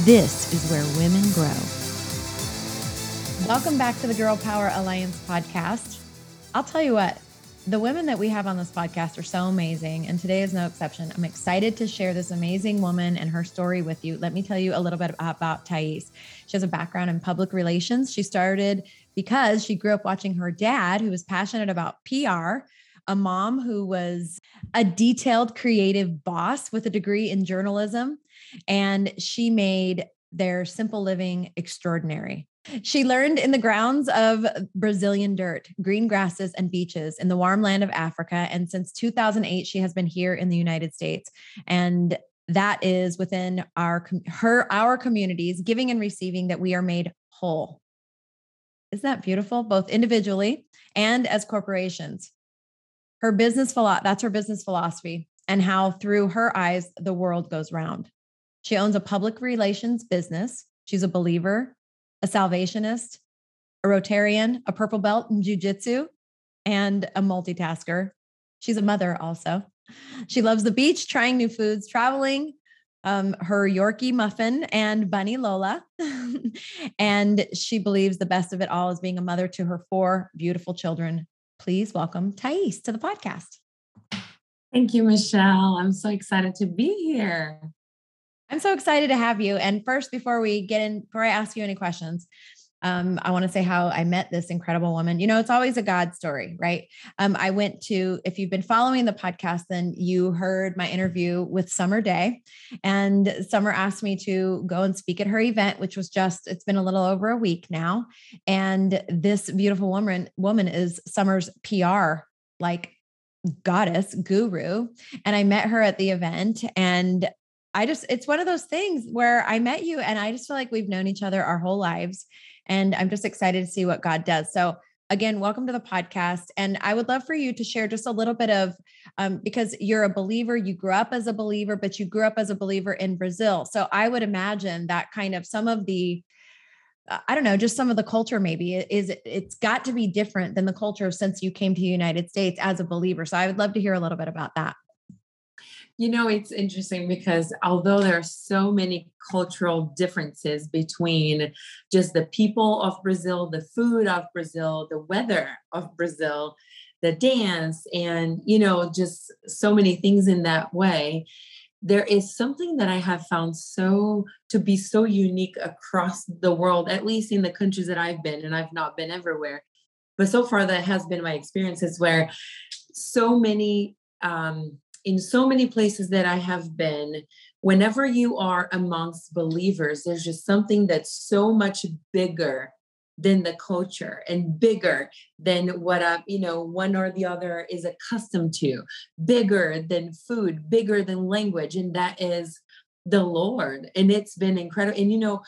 This is where women grow. Welcome back to the Girl Power Alliance podcast. I'll tell you what, the women that we have on this podcast are so amazing, and today is no exception. I'm excited to share this amazing woman and her story with you. Let me tell you a little bit about Thais. She has a background in public relations. She started because she grew up watching her dad, who was passionate about PR, a mom who was a detailed creative boss with a degree in journalism and she made their simple living extraordinary. She learned in the grounds of Brazilian dirt, green grasses, and beaches in the warm land of Africa. And since 2008, she has been here in the United States. And that is within our her our communities, giving and receiving, that we are made whole. Isn't that beautiful? Both individually and as corporations. Her business philosophy, that's her business philosophy, and how through her eyes the world goes round. She owns a public relations business. She's a believer, a salvationist, a Rotarian, a purple belt in jujitsu, and a multitasker. She's a mother also. She loves the beach, trying new foods, traveling, um, her Yorkie muffin and Bunny Lola. and she believes the best of it all is being a mother to her four beautiful children. Please welcome Thais to the podcast. Thank you, Michelle. I'm so excited to be here. I'm so excited to have you. And first, before we get in, before I ask you any questions, um, I want to say how I met this incredible woman. You know, it's always a God story, right? Um, I went to, if you've been following the podcast, then you heard my interview with Summer Day. And Summer asked me to go and speak at her event, which was just, it's been a little over a week now. And this beautiful woman, woman is Summer's PR, like goddess guru. And I met her at the event and I just, it's one of those things where I met you and I just feel like we've known each other our whole lives. And I'm just excited to see what God does. So, again, welcome to the podcast. And I would love for you to share just a little bit of, um, because you're a believer, you grew up as a believer, but you grew up as a believer in Brazil. So I would imagine that kind of some of the, uh, I don't know, just some of the culture maybe is it's got to be different than the culture since you came to the United States as a believer. So I would love to hear a little bit about that. You know, it's interesting because although there are so many cultural differences between just the people of Brazil, the food of Brazil, the weather of Brazil, the dance, and, you know, just so many things in that way, there is something that I have found so to be so unique across the world, at least in the countries that I've been, and I've not been everywhere. But so far, that has been my experiences where so many um, in so many places that I have been, whenever you are amongst believers, there's just something that's so much bigger than the culture and bigger than what a, you know one or the other is accustomed to. Bigger than food bigger than language and that is the lord and it's been incredible and you know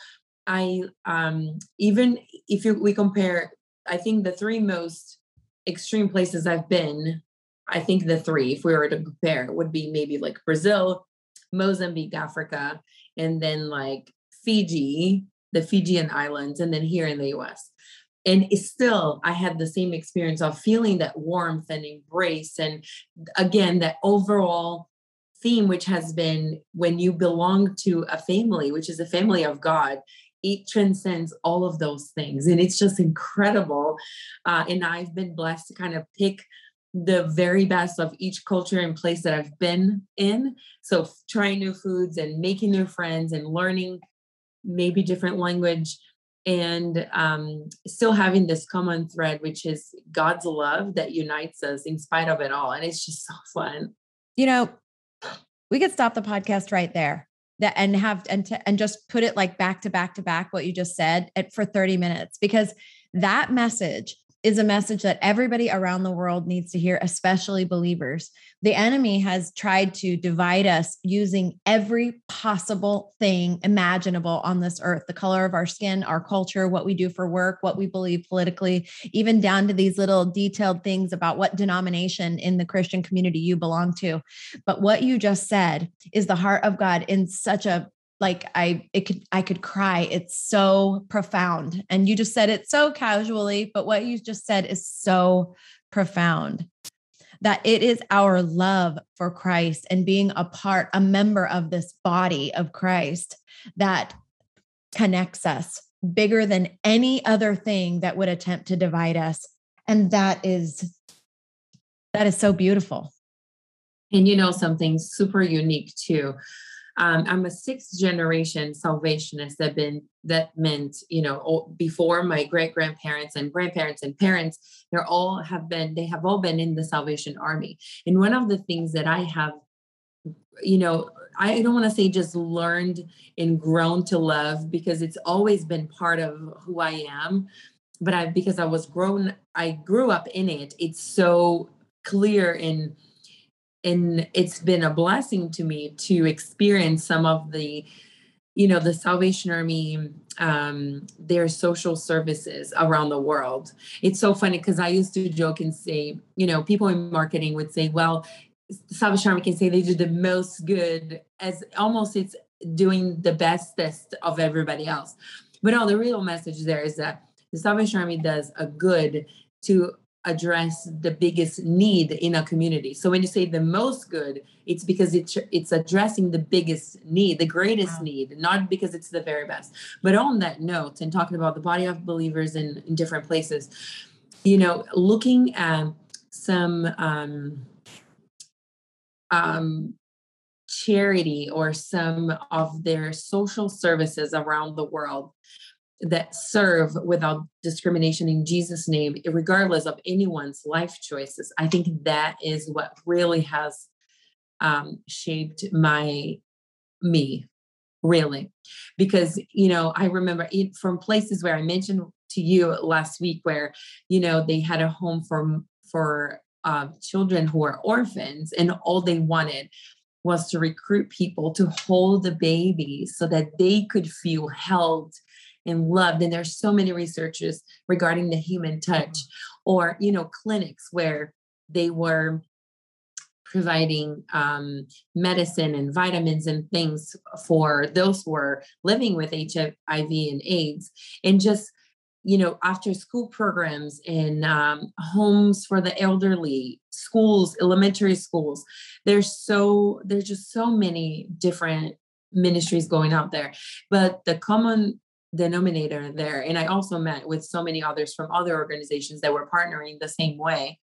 i um even if you we compare i think the three most extreme places i've been I think the three, if we were to compare, would be maybe like Brazil, Mozambique, Africa, and then like Fiji, the Fijian Islands, and then here in the US. And still, I had the same experience of feeling that warmth and embrace. And again, that overall theme, which has been when you belong to a family, which is a family of God, it transcends all of those things. And it's just incredible. Uh, and I've been blessed to kind of pick the very best of each culture and place that I've been in. So trying new foods and making new friends and learning maybe different language and um, still having this common thread, which is God's love that unites us in spite of it all. And it's just so fun. You know, we could stop the podcast right there that and have and and just put it like back to back to back what you just said at, for 30 minutes because that message is a message that everybody around the world needs to hear, especially believers. The enemy has tried to divide us using every possible thing imaginable on this earth the color of our skin, our culture, what we do for work, what we believe politically, even down to these little detailed things about what denomination in the Christian community you belong to. But what you just said is the heart of God in such a like i it could i could cry. It's so profound. And you just said it so casually but what you just said is so profound that it is our love for christ and being a part a member of this body of christ that connects us bigger than any other thing that would attempt to divide us. And that is that is so beautiful. And you know something super unique too um, I'm a sixth generation salvationist that been that meant you know before my great grandparents and grandparents and parents they're all have been they have all been in the Salvation Army. And one of the things that I have you know I don't want to say just learned and grown to love because it's always been part of who I am but I because I was grown I grew up in it it's so clear in and it's been a blessing to me to experience some of the you know the salvation army um their social services around the world. It's so funny because i used to joke and say you know people in marketing would say well salvation army can say they do the most good as almost it's doing the bestest of everybody else. But no the real message there is that the salvation army does a good to address the biggest need in a community. So when you say the most good, it's because it's it's addressing the biggest need, the greatest wow. need, not because it's the very best. But on that note, and talking about the body of believers in, in different places, you know, looking at some um, um, charity or some of their social services around the world that serve without discrimination in Jesus' name, regardless of anyone's life choices. I think that is what really has um, shaped my me, really, because you know I remember it from places where I mentioned to you last week, where you know they had a home for for uh, children who are orphans, and all they wanted was to recruit people to hold the baby so that they could feel held and loved and there's so many researchers regarding the human touch mm-hmm. or you know clinics where they were providing um, medicine and vitamins and things for those who are living with hiv and aids and just you know after school programs in um, homes for the elderly schools elementary schools there's so there's just so many different ministries going out there but the common denominator there. And I also met with so many others from other organizations that were partnering the same way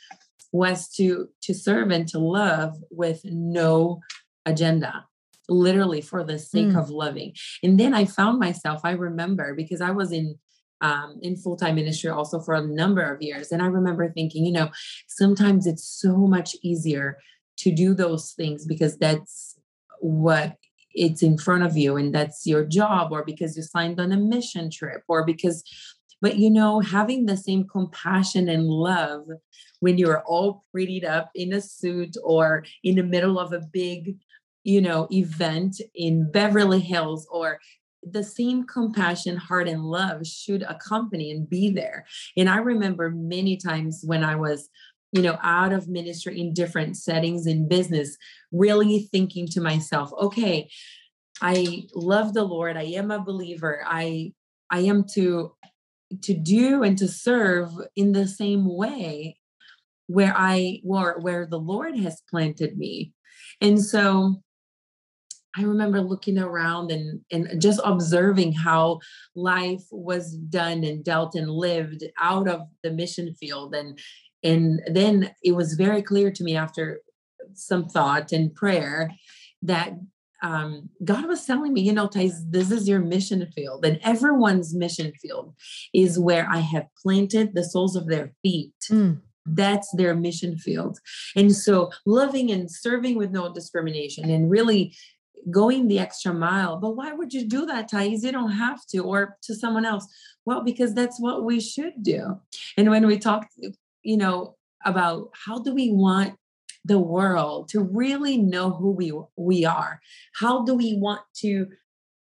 was to to serve and to love with no agenda literally for the sake mm. of loving and then i found myself i remember because i was in um, in full-time ministry also for a number of years and i remember thinking you know sometimes it's so much easier to do those things because that's what it's in front of you and that's your job or because you signed on a mission trip or because but you know having the same compassion and love when you're all prettied up in a suit or in the middle of a big you know event in beverly hills or the same compassion heart and love should accompany and be there. And i remember many times when i was you know out of ministry in different settings in business really thinking to myself okay i love the lord i am a believer i i am to to do and to serve in the same way where i where where the lord has planted me and so I remember looking around and, and just observing how life was done and dealt and lived out of the mission field. And and then it was very clear to me after some thought and prayer that um, God was telling me, you know, Thais, this is your mission field, and everyone's mission field is where I have planted the soles of their feet. Mm. That's their mission field. And so, loving and serving with no discrimination and really going the extra mile. But why would you do that, Thais? You don't have to. Or to someone else, Well, because that's what we should do. And when we talk, you know, about how do we want the world to really know who we we are? How do we want to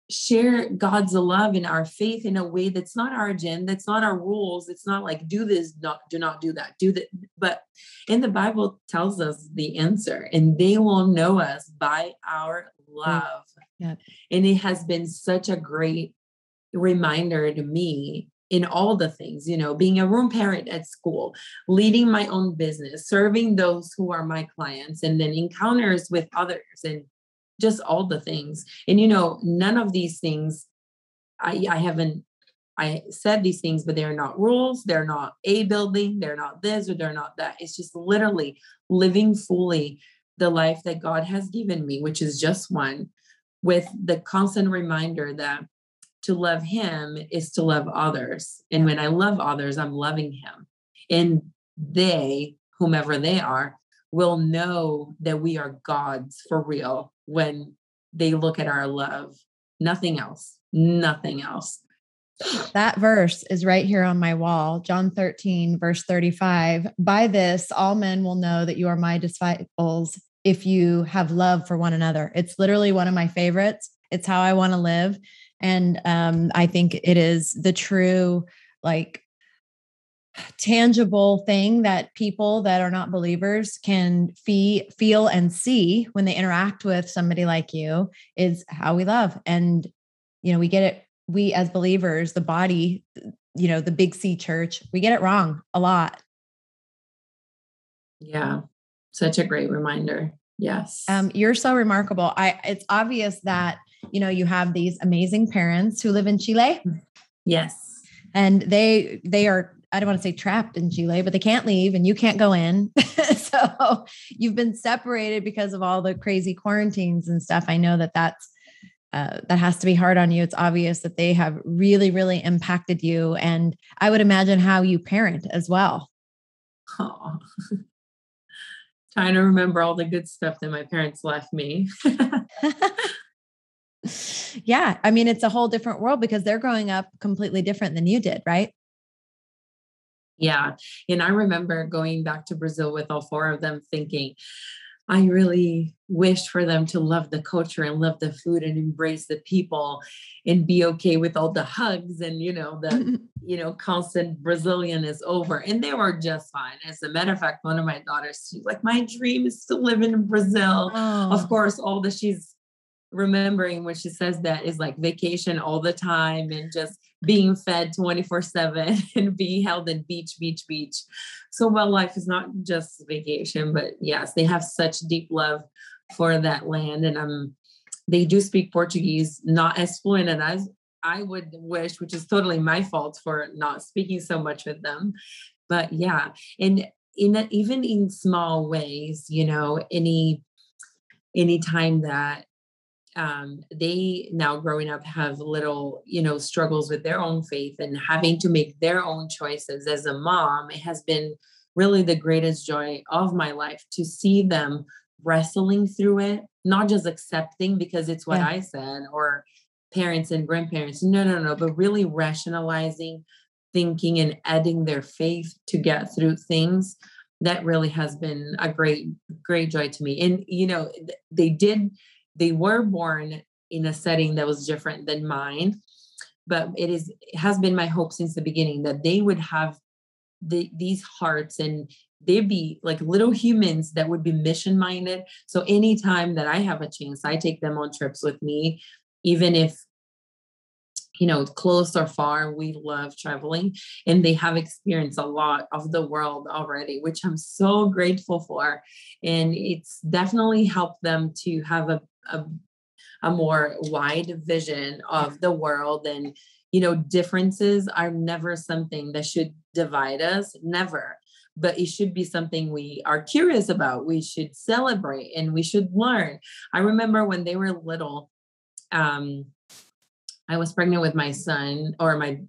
share God's love and our faith in a way that's not our agenda, that's not our rules. It's not like do this, not do not do that, do that. But in the Bible tells us the answer, and they will know us by our love. Yeah. And it has been such a great reminder to me in all the things, you know, being a room parent at school, leading my own business, serving those who are my clients, and then encounters with others and just all the things. And you know, none of these things I I haven't I said these things, but they're not rules, they're not a building, they're not this or they're not that. It's just literally living fully the life that God has given me, which is just one, with the constant reminder that to love Him is to love others. And when I love others, I'm loving Him. And they, whomever they are, will know that we are God's for real when they look at our love. Nothing else, nothing else. That verse is right here on my wall, John 13, verse 35. By this, all men will know that you are my disciples if you have love for one another. It's literally one of my favorites. It's how I want to live. And um, I think it is the true, like, tangible thing that people that are not believers can fee, feel and see when they interact with somebody like you is how we love. And, you know, we get it, we as believers, the body, you know, the big C church, we get it wrong a lot. Yeah. Such a great reminder. Yes. Um, you're so remarkable. I it's obvious that you know you have these amazing parents who live in Chile. Yes. And they they are I don't want to say trapped in Chile, but they can't leave and you can't go in. so you've been separated because of all the crazy quarantines and stuff. I know that that's uh, that has to be hard on you. It's obvious that they have really, really impacted you, and I would imagine how you parent as well. Oh. Trying to remember all the good stuff that my parents left me. yeah, I mean, it's a whole different world because they're growing up completely different than you did, right? Yeah. And I remember going back to Brazil with all four of them thinking, I really wish for them to love the culture and love the food and embrace the people and be okay with all the hugs and you know the you know constant Brazilian is over and they were just fine. As a matter of fact, one of my daughters, she's like, my dream is to live in Brazil. Oh. Of course, all that she's remembering when she says that is like vacation all the time and just being fed 24 7 and be held in beach, beach, beach. So, well, life is not just vacation, but yes, they have such deep love for that land. And um, they do speak Portuguese, not as fluent as I would wish, which is totally my fault for not speaking so much with them. But yeah, and in even in small ways, you know, any any time that um, they now growing up have little you know struggles with their own faith and having to make their own choices as a mom it has been really the greatest joy of my life to see them wrestling through it not just accepting because it's what yeah. i said or parents and grandparents no no no but really rationalizing thinking and adding their faith to get through things that really has been a great great joy to me and you know they did they were born in a setting that was different than mine but it is it has been my hope since the beginning that they would have the, these hearts and they'd be like little humans that would be mission minded so anytime that i have a chance i take them on trips with me even if you know close or far we love traveling and they have experienced a lot of the world already which i'm so grateful for. And it's definitely helped them to have a a, a more wide vision of the world and you know differences are never something that should divide us never. But it should be something we are curious about we should celebrate and we should learn. I remember when they were little um i was pregnant with my son or my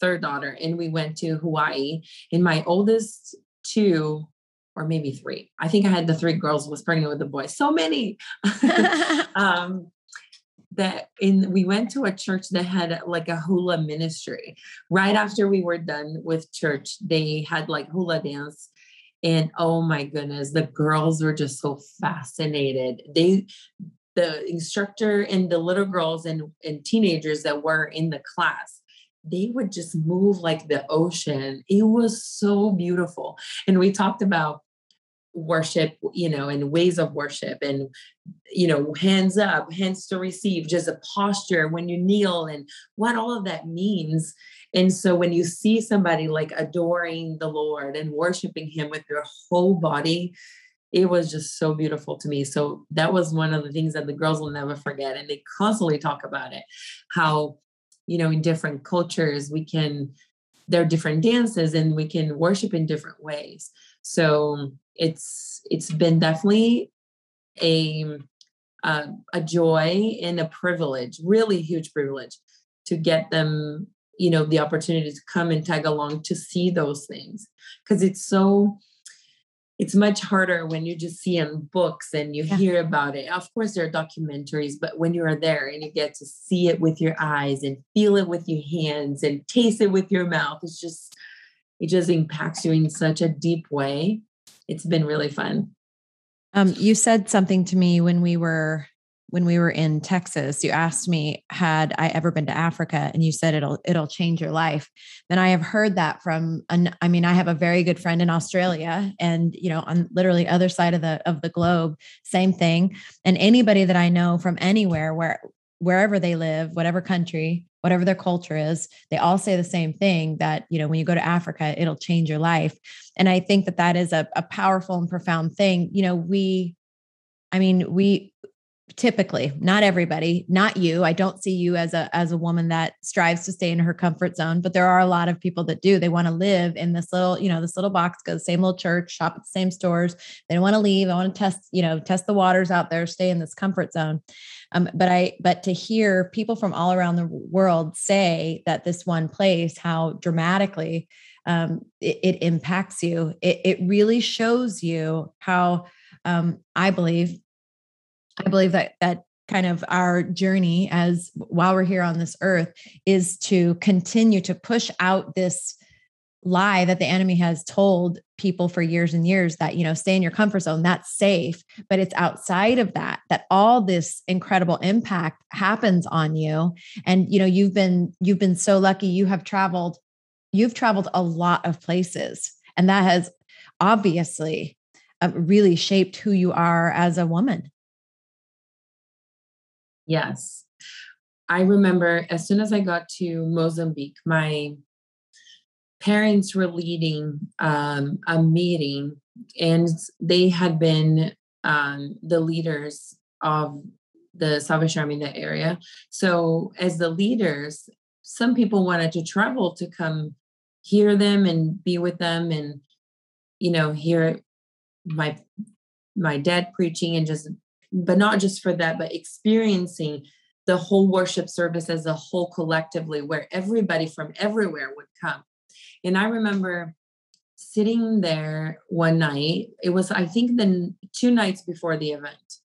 third daughter and we went to hawaii and my oldest two or maybe three. I think I had the three girls was pregnant with the boy. So many. um, that in we went to a church that had like a hula ministry right after we were done with church they had like hula dance and oh my goodness the girls were just so fascinated they the instructor and the little girls and, and teenagers that were in the class they would just move like the ocean it was so beautiful and we talked about worship, you know, and ways of worship and, you know, hands up, hands to receive, just a posture when you kneel and what all of that means. And so when you see somebody like adoring the Lord and worshiping Him with your whole body, it was just so beautiful to me. So that was one of the things that the girls will never forget. And they constantly talk about it how, you know, in different cultures, we can, there are different dances and we can worship in different ways. So it's it's been definitely a uh, a joy and a privilege, really huge privilege, to get them, you know, the opportunity to come and tag along to see those things because it's so it's much harder when you just see in books and you yeah. hear about it. Of course, there are documentaries, but when you are there and you get to see it with your eyes and feel it with your hands and taste it with your mouth, it's just, it just impacts you in such a deep way it's been really fun. Um, you said something to me when we were when we were in Texas. You asked me, had I ever been to Africa? And you said it'll it'll change your life. Then I have heard that from an, I mean, I have a very good friend in Australia and you know, on literally other side of the of the globe, same thing. And anybody that I know from anywhere where wherever they live, whatever country, whatever their culture is, they all say the same thing that, you know, when you go to Africa, it'll change your life. And I think that that is a, a powerful and profound thing. You know, we, I mean, we, typically not everybody not you i don't see you as a as a woman that strives to stay in her comfort zone but there are a lot of people that do they want to live in this little you know this little box go the same little church shop at the same stores they don't want to leave i want to test you know test the waters out there stay in this comfort zone um, but i but to hear people from all around the world say that this one place how dramatically um, it, it, impacts you it, it really shows you how um, i believe I believe that that kind of our journey as while we're here on this earth is to continue to push out this lie that the enemy has told people for years and years that you know stay in your comfort zone that's safe. But it's outside of that that all this incredible impact happens on you. And you know you've been you've been so lucky. You have traveled you've traveled a lot of places. And that has obviously uh, really shaped who you are as a woman. Yes. I remember as soon as I got to Mozambique, my parents were leading um, a meeting and they had been um, the leaders of the Salvation Army in the area. So, as the leaders, some people wanted to travel to come hear them and be with them and, you know, hear my my dad preaching and just but not just for that, but experiencing the whole worship service as a whole collectively, where everybody from everywhere would come. And I remember sitting there one night. It was, I think, then two nights before the event.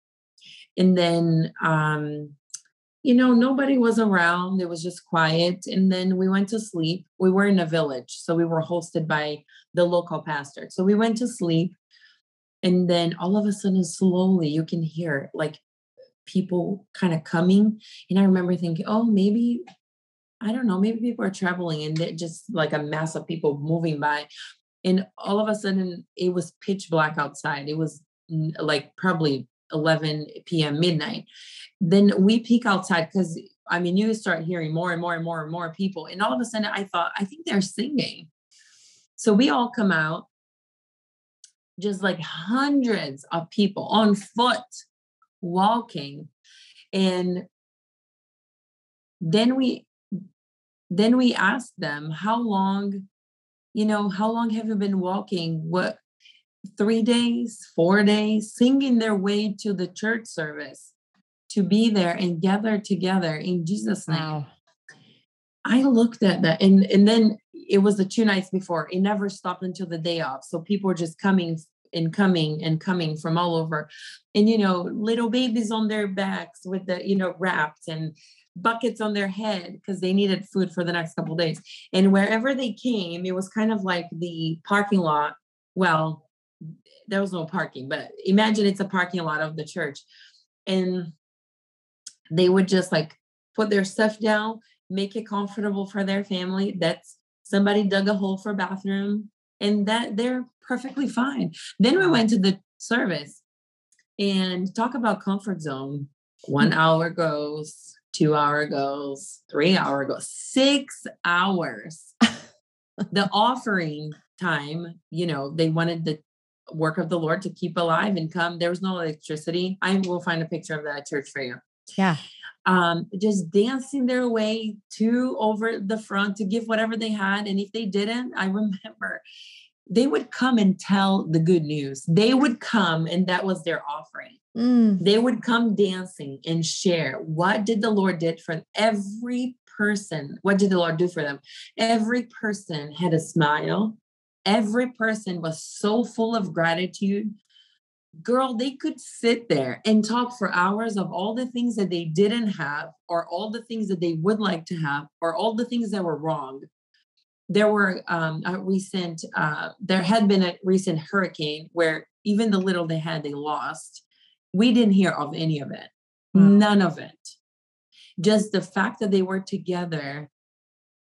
And then, um, you know, nobody was around. It was just quiet. And then we went to sleep. We were in a village. So we were hosted by the local pastor. So we went to sleep. And then all of a sudden, slowly, you can hear like people kind of coming. And I remember thinking, oh, maybe, I don't know, maybe people are traveling and just like a mass of people moving by. And all of a sudden, it was pitch black outside. It was like probably 11 p.m., midnight. Then we peek outside because I mean, you start hearing more and more and more and more people. And all of a sudden, I thought, I think they're singing. So we all come out just like hundreds of people on foot walking and then we then we asked them how long you know how long have you been walking what three days four days singing their way to the church service to be there and gather together in jesus name wow. i looked at that and and then it was the two nights before. It never stopped until the day off. So people were just coming and coming and coming from all over and you know little babies on their backs with the you know wrapped and buckets on their head because they needed food for the next couple days. And wherever they came it was kind of like the parking lot well there was no parking but imagine it's a parking lot of the church. And they would just like put their stuff down make it comfortable for their family that's somebody dug a hole for bathroom and that they're perfectly fine. Then we went to the service and talk about comfort zone. One mm. hour goes two hour goes three hour goes six hours. The offering time you know they wanted the work of the lord to keep alive and come. There was no electricity. I will find a picture of that church for you. Yeah. Um, just dancing their way to over the front to give whatever they had. And if they didn't, I remember they would come and tell the good news. They would come, and that was their offering. Mm. They would come dancing and share what did the Lord did for every person. What did the Lord do for them? Every person had a smile. Every person was so full of gratitude girl, they could sit there and talk for hours of all the things that they didn't have, or all the things that they would like to have, or all the things that were wrong. There were um, a recent, uh, there had been a recent hurricane where even the little they had, they lost. We didn't hear of any of it, none of it. Just the fact that they were together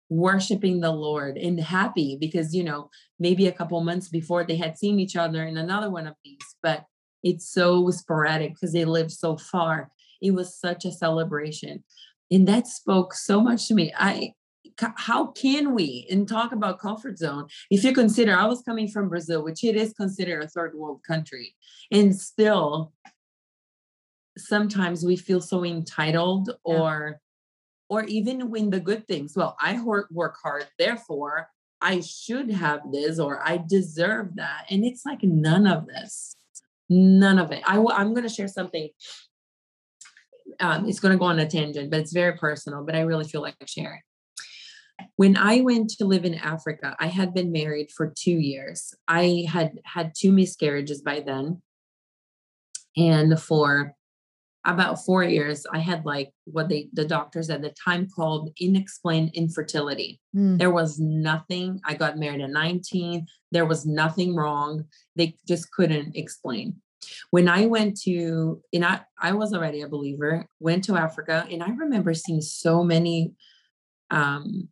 worshiping the Lord and happy because, you know, maybe a couple months before they had seen each other in another one of these, but it's so sporadic because they live so far. It was such a celebration. And that spoke so much to me. I how can we and talk about comfort zone if you consider i was coming from brazil which it is considered a third world country and still sometimes we feel so entitled or or even when the good things well i work hard therefore i should have this or i deserve that and it's like none of this None of it. I w- I'm going to share something. Um, it's going to go on a tangent, but it's very personal, but I really feel like sharing. When I went to live in Africa, I had been married for two years. I had had two miscarriages by then. And for about four years, I had like what they the doctors at the time called unexplained infertility. Mm. There was nothing. I got married at 19. There was nothing wrong. They just couldn't explain. When I went to, and I, I was already a believer, went to Africa, and I remember seeing so many um,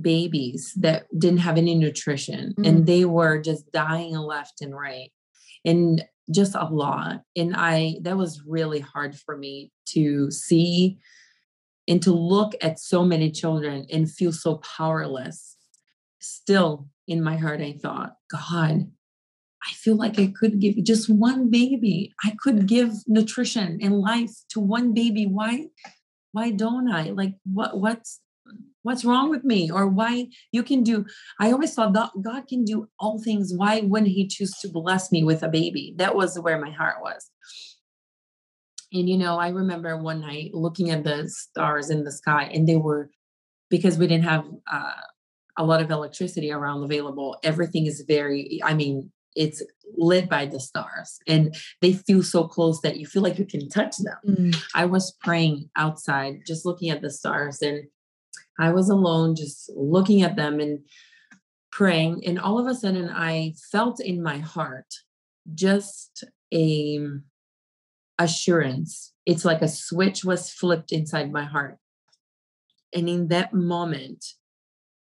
babies that didn't have any nutrition mm. and they were just dying left and right. And just a lot. And I, that was really hard for me to see and to look at so many children and feel so powerless. Still in my heart, I thought, God, I feel like I could give just one baby. I could give nutrition and life to one baby. Why, why don't I? Like, what, what's, what's wrong with me? Or why you can do? I always thought that God can do all things. Why wouldn't He choose to bless me with a baby? That was where my heart was. And you know, I remember one night looking at the stars in the sky, and they were because we didn't have uh, a lot of electricity around available. Everything is very, I mean, it's lit by the stars and they feel so close that you feel like you can touch them. Mm. I was praying outside, just looking at the stars, and I was alone, just looking at them and praying. And all of a sudden, I felt in my heart just a assurance. It's like a switch was flipped inside my heart. And in that moment,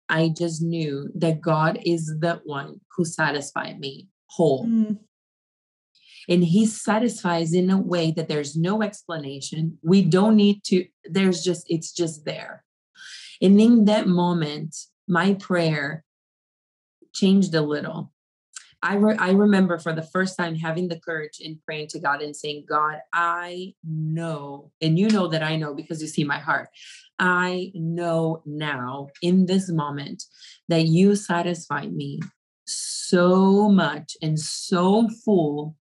I just knew that God is the one who satisfied me whole. Mm. And he satisfies in a way that there's no explanation. We don't need to, there's just, it's just there. And in that moment, my prayer changed a little. I, re- I remember for the first time having the courage in praying to God and saying, God, I know, and you know that I know because you see my heart. I know now in this moment that you satisfied me so much and so full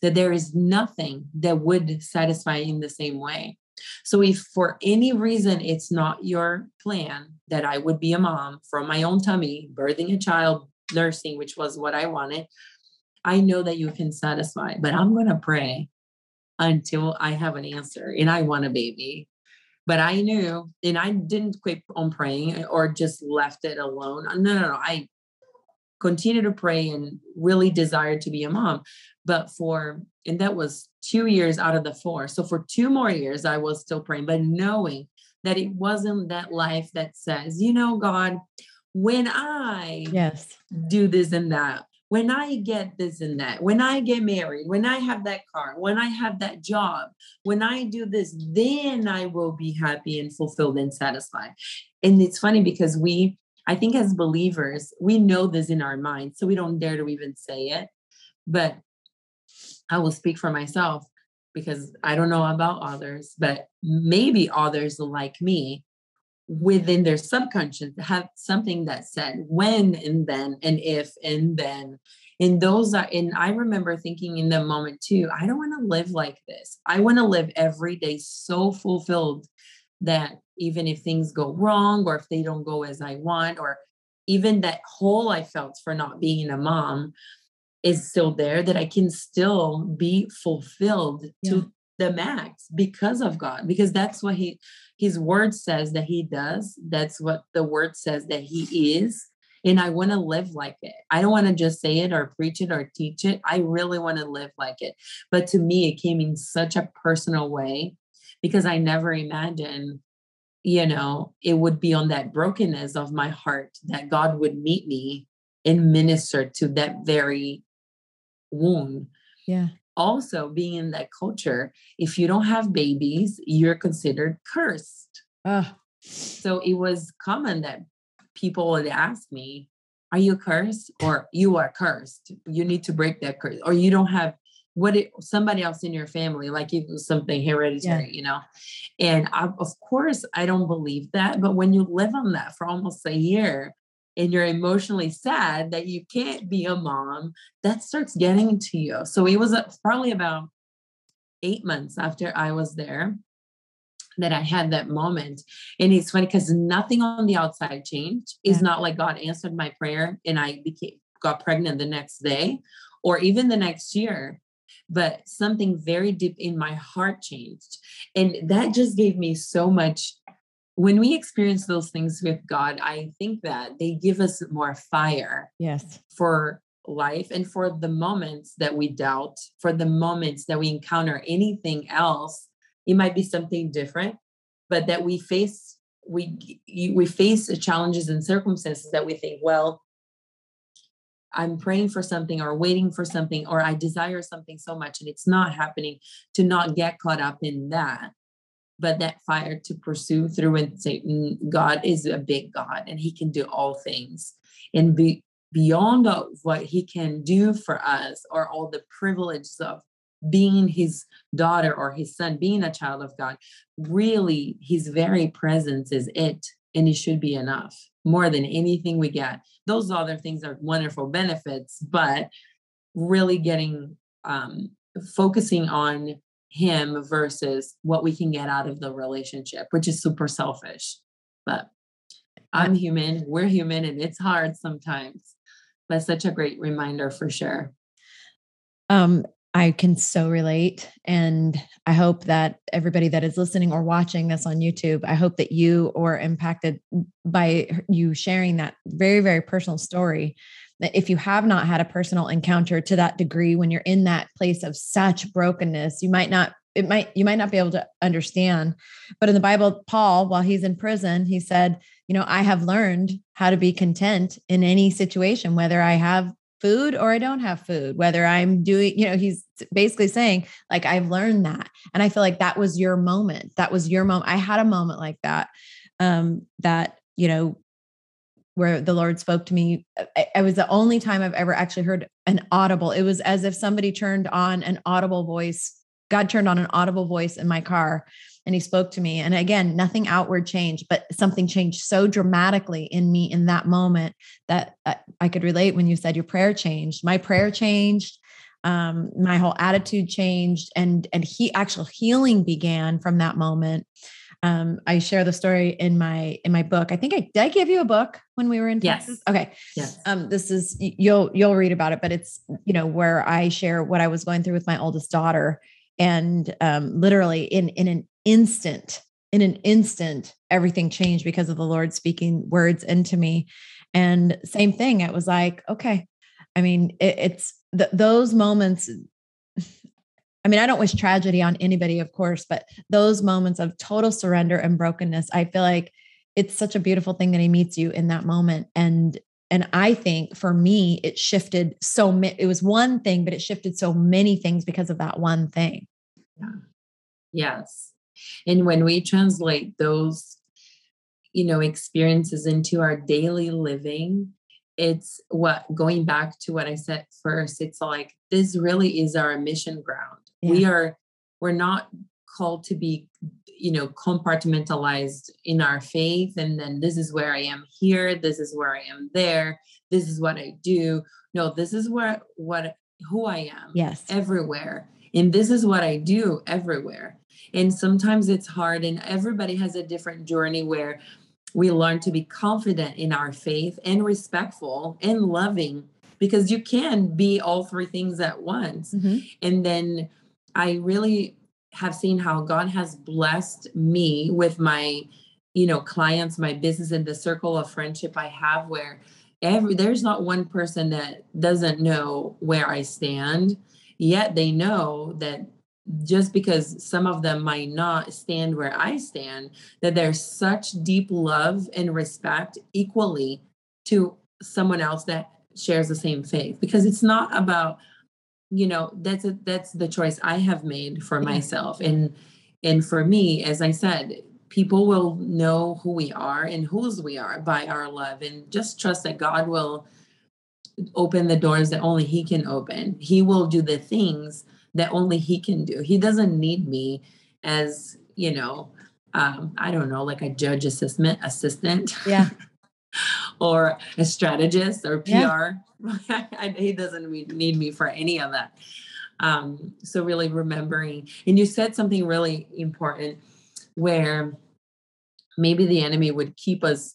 that there is nothing that would satisfy in the same way. So, if for any reason it's not your plan that I would be a mom from my own tummy, birthing a child, nursing, which was what I wanted, I know that you can satisfy, but I'm going to pray until I have an answer and I want a baby. But I knew, and I didn't quit on praying or just left it alone. No, no, no. I continued to pray and really desired to be a mom. But for, and that was two years out of the four. So for two more years, I was still praying, but knowing that it wasn't that life that says, you know, God, when I yes do this and that, when I get this and that, when I get married, when I have that car, when I have that job, when I do this, then I will be happy and fulfilled and satisfied. And it's funny because we, I think as believers, we know this in our mind, so we don't dare to even say it. But I will speak for myself because I don't know about others, but maybe others like me within their subconscious have something that said when and then and if and then. And those are and i remember thinking in the moment too i don't want to live like this. I want to live every day so fulfilled that even if things go wrong or if they don't go as i want or even that hole i felt for not being a mom is still there that i can still be fulfilled yeah. to the max because of god because that's what he his word says that he does. That's what the word says that he is. And I want to live like it. I don't want to just say it or preach it or teach it. I really want to live like it. But to me, it came in such a personal way because I never imagined, you know, it would be on that brokenness of my heart that God would meet me and minister to that very wound. Yeah also being in that culture if you don't have babies you're considered cursed uh. so it was common that people would ask me are you cursed or you are cursed you need to break that curse or you don't have what it, somebody else in your family like it was something hereditary yeah. you know and I, of course i don't believe that but when you live on that for almost a year and you're emotionally sad that you can't be a mom, that starts getting to you. So it was uh, probably about eight months after I was there that I had that moment. And it's funny because nothing on the outside changed. It's yeah. not like God answered my prayer and I became got pregnant the next day or even the next year. But something very deep in my heart changed. And that just gave me so much when we experience those things with God, I think that they give us more fire. Yes. For life and for the moments that we doubt, for the moments that we encounter anything else, it might be something different, but that we face we we face challenges and circumstances that we think, well, I'm praying for something or waiting for something or I desire something so much and it's not happening to not get caught up in that but that fire to pursue through and mm, god is a big god and he can do all things. And be beyond what he can do for us or all the privileges of being his daughter or his son being a child of god. Really his very presence is it and it should be enough more than anything we get. Those other things are wonderful benefits but really getting um focusing on him versus what we can get out of the relationship, which is super selfish. But I'm human, we're human, and it's hard sometimes. But such a great reminder for sure. Um, I can so relate. And I hope that everybody that is listening or watching this on YouTube, I hope that you are impacted by you sharing that very, very personal story if you have not had a personal encounter to that degree when you're in that place of such brokenness you might not it might you might not be able to understand. But in the bible paul while he's in prison he said you know i have learned how to be content in any situation whether i have food or i don't have food whether i'm doing you know he's basically saying like i've learned that. And i feel like that was your moment. That was your moment i had a moment like that um that you know where the Lord spoke to me. I, I, was the only time I've ever actually heard an audible. It was as if somebody turned on an audible voice. God turned on an audible voice in my car and he spoke to me. And again, nothing outward changed, but something changed so dramatically in me in that moment that I could relate when you said your prayer changed. My prayer changed. Um, my whole attitude changed and and he actual healing began from that moment Um, I share the story in my in my book. I think I did I give you a book when we were in Texas. Yes. Okay. Yes. Um, this is you'll you'll read about it, but it's you know where I share what I was going through with my oldest daughter, and um, literally in in an instant, in an instant, everything changed because of the Lord speaking words into me. And same thing, it was like, okay, I mean, it, it's th- those moments I mean, I don't wish tragedy on anybody, of course, but those moments of total surrender and brokenness, I feel like it's such a beautiful thing that he meets you in that moment. And and I think for me, it shifted so many, it was one thing, but it shifted so many things because of that one thing. Yeah. Yes. And when we translate those, you know, experiences into our daily living, it's what going back to what I said first, it's like this really is our mission ground. Yeah. We are, we're not called to be, you know, compartmentalized in our faith. And then this is where I am here, this is where I am there, this is what I do. No, this is where what who I am. Yes. Everywhere. And this is what I do everywhere. And sometimes it's hard, and everybody has a different journey where we learn to be confident in our faith and respectful and loving because you can be all three things at once. Mm-hmm. And then I really have seen how God has blessed me with my you know clients my business and the circle of friendship i have where every there's not one person that doesn't know where i stand yet they know that just because some of them might not stand where I stand, that there's such deep love and respect equally to someone else that shares the same faith. Because it's not about, you know, that's a, that's the choice I have made for myself. And and for me, as I said, people will know who we are and whose we are by our love. And just trust that God will open the doors that only He can open. He will do the things that only he can do. He doesn't need me as, you know, um, I don't know, like a judge assistant assistant. Yeah. or a strategist or PR. Yeah. he doesn't need me for any of that. Um, so really remembering, and you said something really important where maybe the enemy would keep us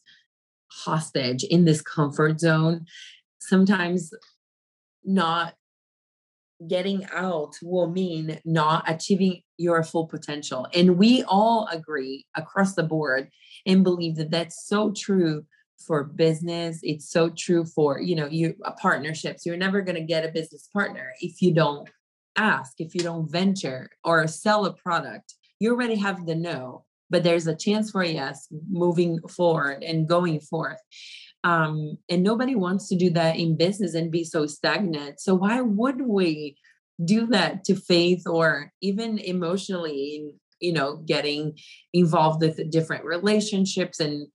hostage in this comfort zone. Sometimes not getting out will mean not achieving your full potential. And we all agree across the board and believe that that's so true for business. It's so true for, you know, you uh, partnerships. You're never going to get a business partner if you don't ask, if you don't venture or sell a product. You already have the no, but there's a chance for a yes moving forward and going forth. Um, and nobody wants to do that in business and be so stagnant. So why would we do that to faith or even emotionally, you know, getting involved with different relationships and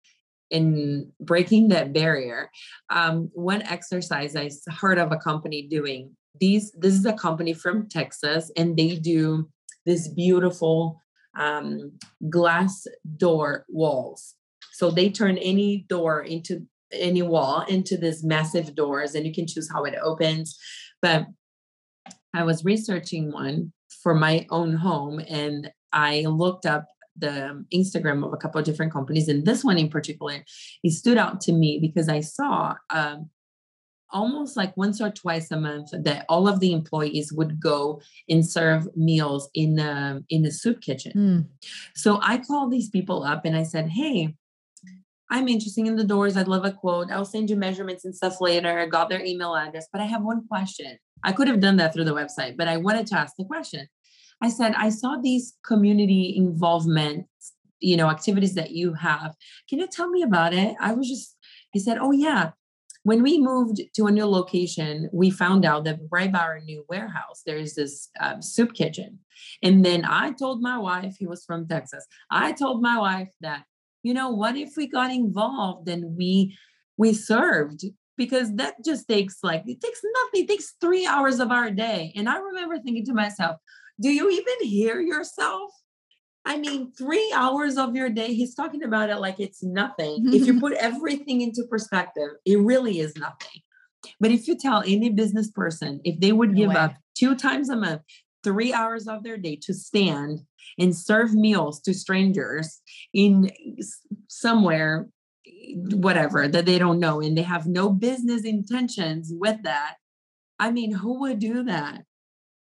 in breaking that barrier. Um, one exercise I heard of a company doing these, this is a company from Texas, and they do this beautiful um, glass door walls. So they turn any door into any wall into this massive doors and you can choose how it opens but i was researching one for my own home and i looked up the instagram of a couple of different companies and this one in particular it stood out to me because i saw um, almost like once or twice a month that all of the employees would go and serve meals in the in the soup kitchen mm. so i called these people up and i said hey I'm interested in the doors. I'd love a quote. I'll send you measurements and stuff later. I got their email address, but I have one question. I could have done that through the website, but I wanted to ask the question. I said, I saw these community involvement, you know, activities that you have. Can you tell me about it? I was just, he said, Oh, yeah. When we moved to a new location, we found out that right by our new warehouse, there is this um, soup kitchen. And then I told my wife, he was from Texas, I told my wife that you know what if we got involved and we we served because that just takes like it takes nothing it takes three hours of our day and i remember thinking to myself do you even hear yourself? I mean three hours of your day he's talking about it like it's nothing. If you put everything into perspective it really is nothing. But if you tell any business person if they would give up two times a month three hours of their day to stand and serve meals to strangers in somewhere whatever that they don't know and they have no business intentions with that i mean who would do that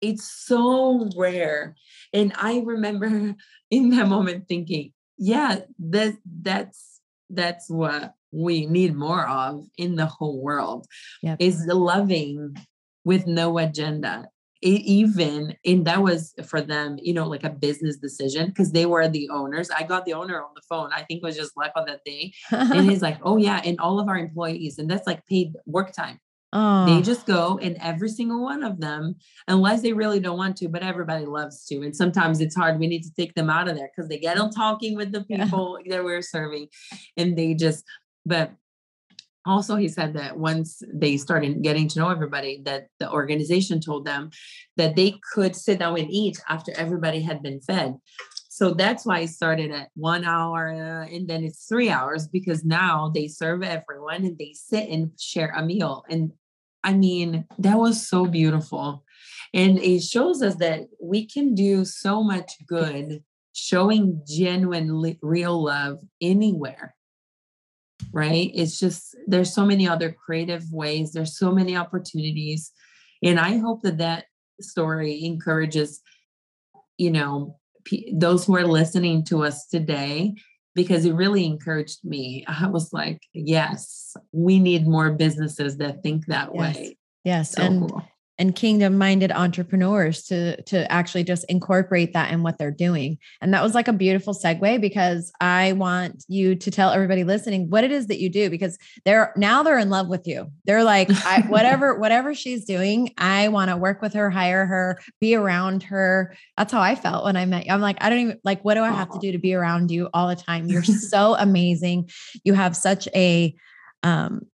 it's so rare and i remember in that moment thinking yeah that that's that's what we need more of in the whole world yep. is the loving with no agenda. It even and that was for them you know like a business decision because they were the owners. I got the owner on the phone. I think it was just luck on that day. And he's like oh yeah and all of our employees and that's like paid work time oh. they ah. just go and every single one of them unless they really don't want to but everybody loves to and sometimes it's hard we need to take them out of there because they get on talking with the people yeah. that we're serving and they just but also he said that once they started getting to know everybody that the organization told them that they could sit down and eat after everybody had been fed so that's why it started at one hour and then it's three hours because now they serve everyone and they sit and share a meal and i mean that was so beautiful and it shows us that we can do so much good showing genuine real love anywhere right? It's just, there's so many other creative ways, there's so many opportunities. And I hope that that story encourages, you know, p- those who are listening to us today because it really encouraged me. I was like, yes, we need more businesses that think that yes. way. Yes. So and cool and kingdom minded entrepreneurs to to actually just incorporate that in what they're doing. And that was like a beautiful segue because i want you to tell everybody listening what it is that you do because they're now they're in love with you. They're like I, whatever whatever she's doing i want to work with her hire her be around her. That's how i felt when i met you. I'm like i don't even like what do i have to do to be around you all the time? You're so amazing. You have such a um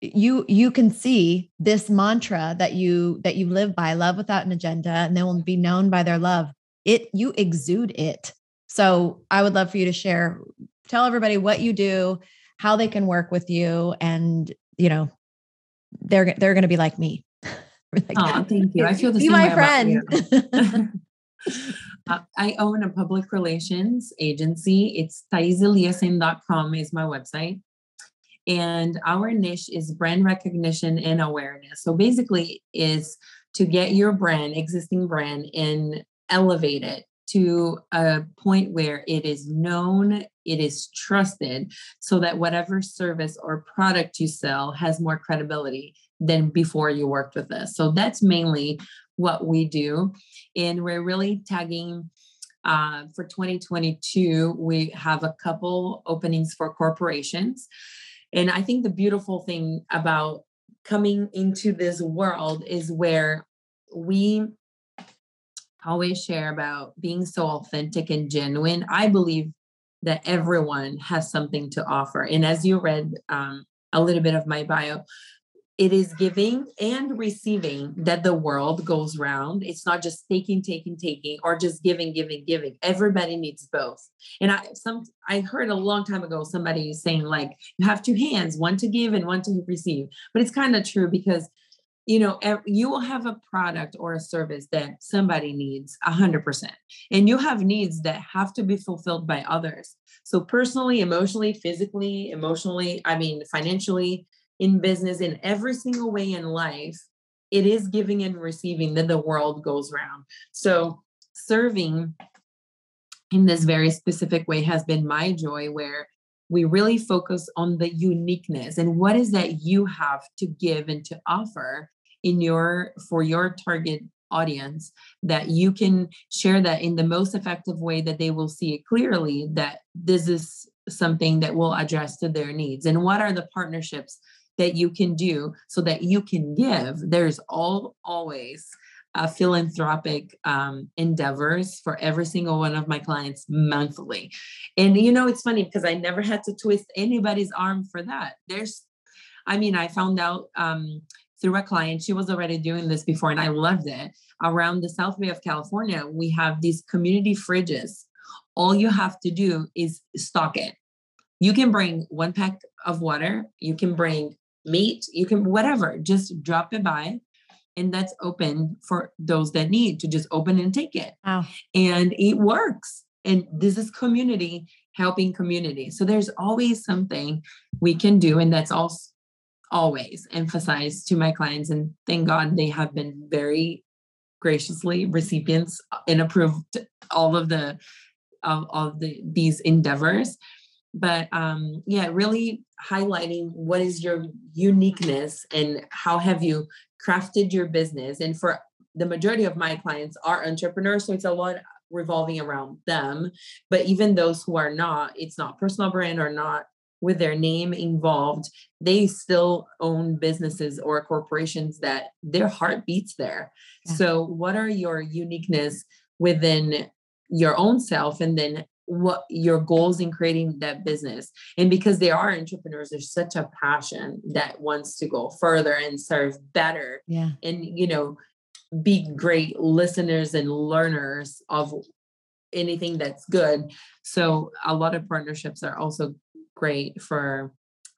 you you can see this mantra that you that you live by love without an agenda and they will be known by their love. It you exude it. So i would love for you to share tell everybody what you do how they can work with you and you know they're they're going to be like me. Like, oh thank you. I feel the be same my friend. Uh, I own a public relations agency. It's thaiseliasen.com is my website. And our niche is brand recognition and awareness. So basically is to get your brand, existing brand, and elevate it to a point where it is known, it is trusted, so that whatever service or product you sell has more credibility than before you worked with us. So that's mainly what we do. And we're really tagging uh, for 2022, we have a couple openings for corporations. And I think the beautiful thing about coming into this world is where we always share about being so authentic and genuine. I believe that everyone has something to offer. And as you read um, a little bit of my bio, it is giving and receiving that the world goes round. It's not just taking, taking, taking, or just giving, giving, giving. Everybody needs both. And I some I heard a long time ago somebody saying like you have two hands, one to give and one to receive. But it's kind of true because you know you will have a product or a service that somebody needs 100% and you have needs that have to be fulfilled by others so personally emotionally physically emotionally i mean financially in business, in every single way in life, it is giving and receiving that the world goes round. So serving in this very specific way has been my joy where we really focus on the uniqueness and what is that you have to give and to offer in your for your target audience that you can share that in the most effective way that they will see it clearly that this is something that will address to their needs and what are the partnerships that you can do so that you can give. There's all always philanthropic um, endeavors for every single one of my clients monthly. And you know, it's funny because I never had to twist anybody's arm for that. There's, I mean, I found out um, through a client, she was already doing this before, and I loved it. Around the South Bay of California, we have these community fridges. All you have to do is stock it. You can bring one pack of water, you can bring meat, you can whatever, just drop it by. and that's open for those that need to just open and take it. Wow. And it works. And this is community helping community. So there's always something we can do. And that's also always emphasized to my clients. And thank God they have been very graciously recipients uh, and approved all of the of, of the these endeavors but um yeah really highlighting what is your uniqueness and how have you crafted your business. And for the majority of my clients are entrepreneurs so it's a lot revolving around them. But even those who are not it's not personal brand or not with their name involved they still own businesses or corporations that their heart beats there. Yeah. so what are your uniqueness within your own self and then what your goals in creating that business. And because they are entrepreneurs there's such a passion that wants to go further and serve better yeah. and you know be great listeners and learners of anything that's good. So a lot of partnerships are also great for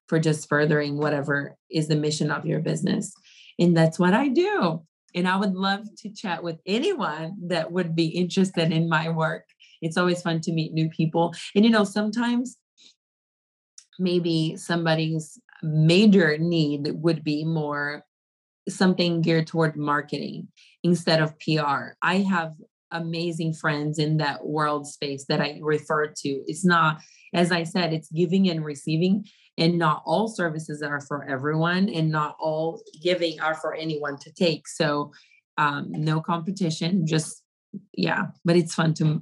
for just furthering whatever is the mission of your business. And that's what i do. And i would love to chat with anyone that would be interested in my work it's always fun to meet new people. And, you know, sometimes maybe somebody's major need would be more something geared toward marketing instead of PR. I have amazing friends in that world space that I refer to. It's not, as I said, it's giving and receiving, and not all services are for everyone, and not all giving are for anyone to take. So, um, no competition, just yeah, but it's fun to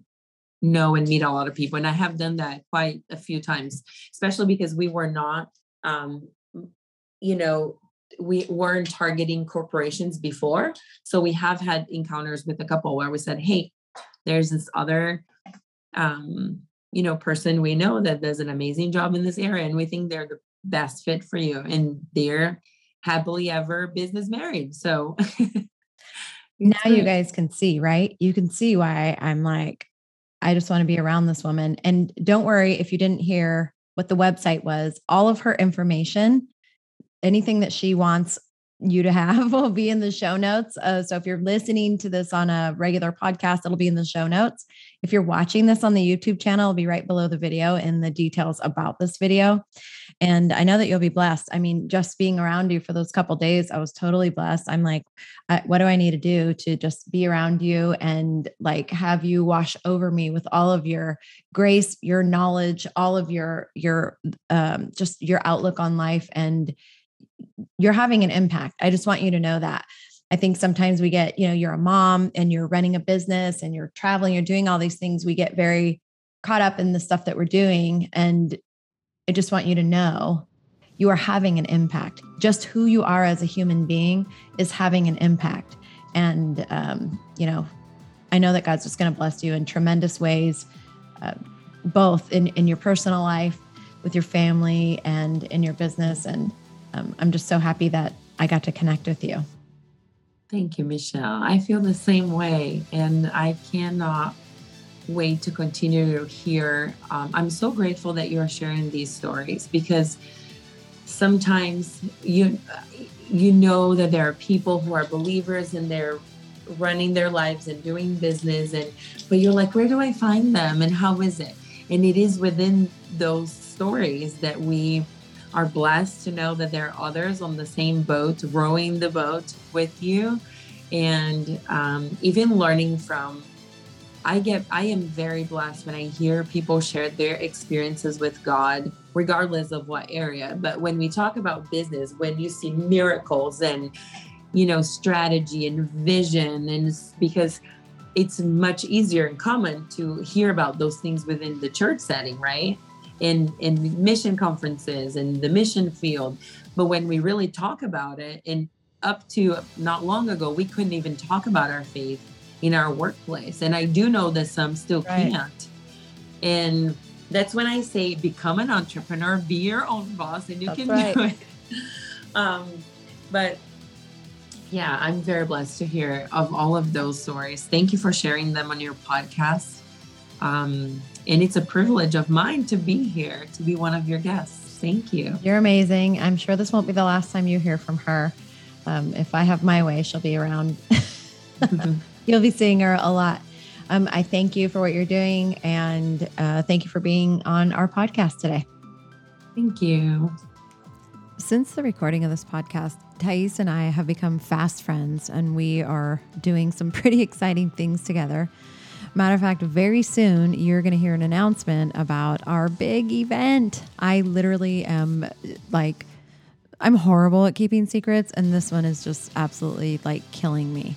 know and meet a lot of people. And I have done that quite a few times, especially because we were not, um, you know, we weren't targeting corporations before. So we have had encounters with a couple where we said, hey, there's this other, um, you know, person we know that does an amazing job in this area. And we think they're the best fit for you. And they're happily ever business married. So now you guys can see, right? You can see why I'm like, I just want to be around this woman. And don't worry if you didn't hear what the website was, all of her information, anything that she wants you to have will be in the show notes. Uh, so if you're listening to this on a regular podcast, it'll be in the show notes. If you're watching this on the YouTube channel, it'll be right below the video and the details about this video. And I know that you'll be blessed. I mean, just being around you for those couple days, I was totally blessed. I'm like, what do I need to do to just be around you and like have you wash over me with all of your grace, your knowledge, all of your your um, just your outlook on life and you're having an impact. I just want you to know that. I think sometimes we get, you know, you're a mom and you're running a business and you're traveling, you're doing all these things. We get very caught up in the stuff that we're doing. And I just want you to know you are having an impact. Just who you are as a human being is having an impact. And, um, you know, I know that God's just going to bless you in tremendous ways, uh, both in, in your personal life, with your family, and in your business. And um, I'm just so happy that I got to connect with you. Thank you, Michelle. I feel the same way, and I cannot wait to continue to hear. Um, I'm so grateful that you're sharing these stories because sometimes you you know that there are people who are believers and they're running their lives and doing business and but you're like where do i find them and how is it and it is within those stories that we are blessed to know that there are others on the same boat, rowing the boat with you, and um, even learning from. I get, I am very blessed when I hear people share their experiences with God, regardless of what area. But when we talk about business, when you see miracles and, you know, strategy and vision, and because it's much easier and common to hear about those things within the church setting, right? In in mission conferences and the mission field. But when we really talk about it and up to not long ago we couldn't even talk about our faith in our workplace. And i do know that some still right. can't. And that's when i say become an entrepreneur be your own boss and you that's can right. do it. Um, but yeah i'm very blessed to hear of all of those stories. Thank you for sharing them on your podcast. Um, and it's a privilege of mine to be here, to be one of your guests. Thank you. You're amazing. I'm sure this won't be the last time you hear from her. Um, if I have my way, she'll be around. You'll be seeing her a lot. Um, I thank you for what you're doing and uh, thank you for being on our podcast today. Thank you. Since the recording of this podcast, Thais and I have become fast friends and we are doing some pretty exciting things together. Matter of fact, very soon you're going to hear an announcement about our big event. I literally am like, I'm horrible at keeping secrets, and this one is just absolutely like killing me.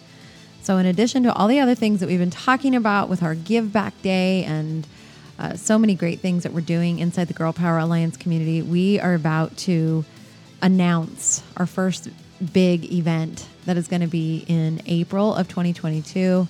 So, in addition to all the other things that we've been talking about with our Give Back Day and uh, so many great things that we're doing inside the Girl Power Alliance community, we are about to announce our first big event that is going to be in April of 2022.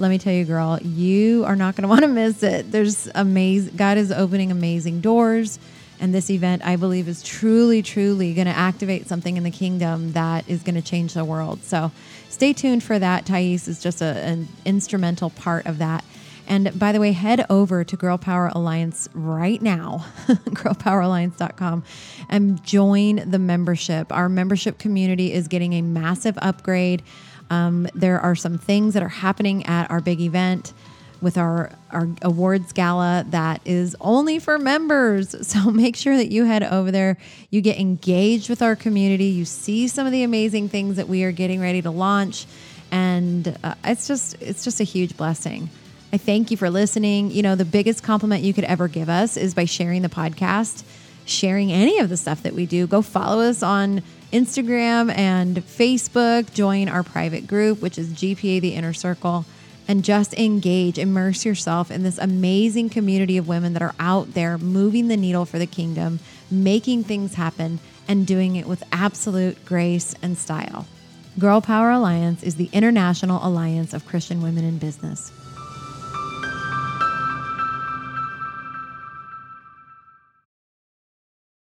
Let me tell you, girl, you are not going to want to miss it. There's amazing, God is opening amazing doors. And this event, I believe, is truly, truly going to activate something in the kingdom that is going to change the world. So stay tuned for that. Thais is just a, an instrumental part of that. And by the way, head over to Girl Power Alliance right now, girlpoweralliance.com, and join the membership. Our membership community is getting a massive upgrade. Um, there are some things that are happening at our big event with our, our awards gala that is only for members. So make sure that you head over there. You get engaged with our community. You see some of the amazing things that we are getting ready to launch. And uh, it's just it's just a huge blessing. I thank you for listening. You know, the biggest compliment you could ever give us is by sharing the podcast, sharing any of the stuff that we do. Go follow us on Instagram and Facebook. Join our private group, which is GPA The Inner Circle and just engage, immerse yourself in this amazing community of women that are out there moving the needle for the kingdom, making things happen, and doing it with absolute grace and style. Girl Power Alliance is the international alliance of Christian women in business.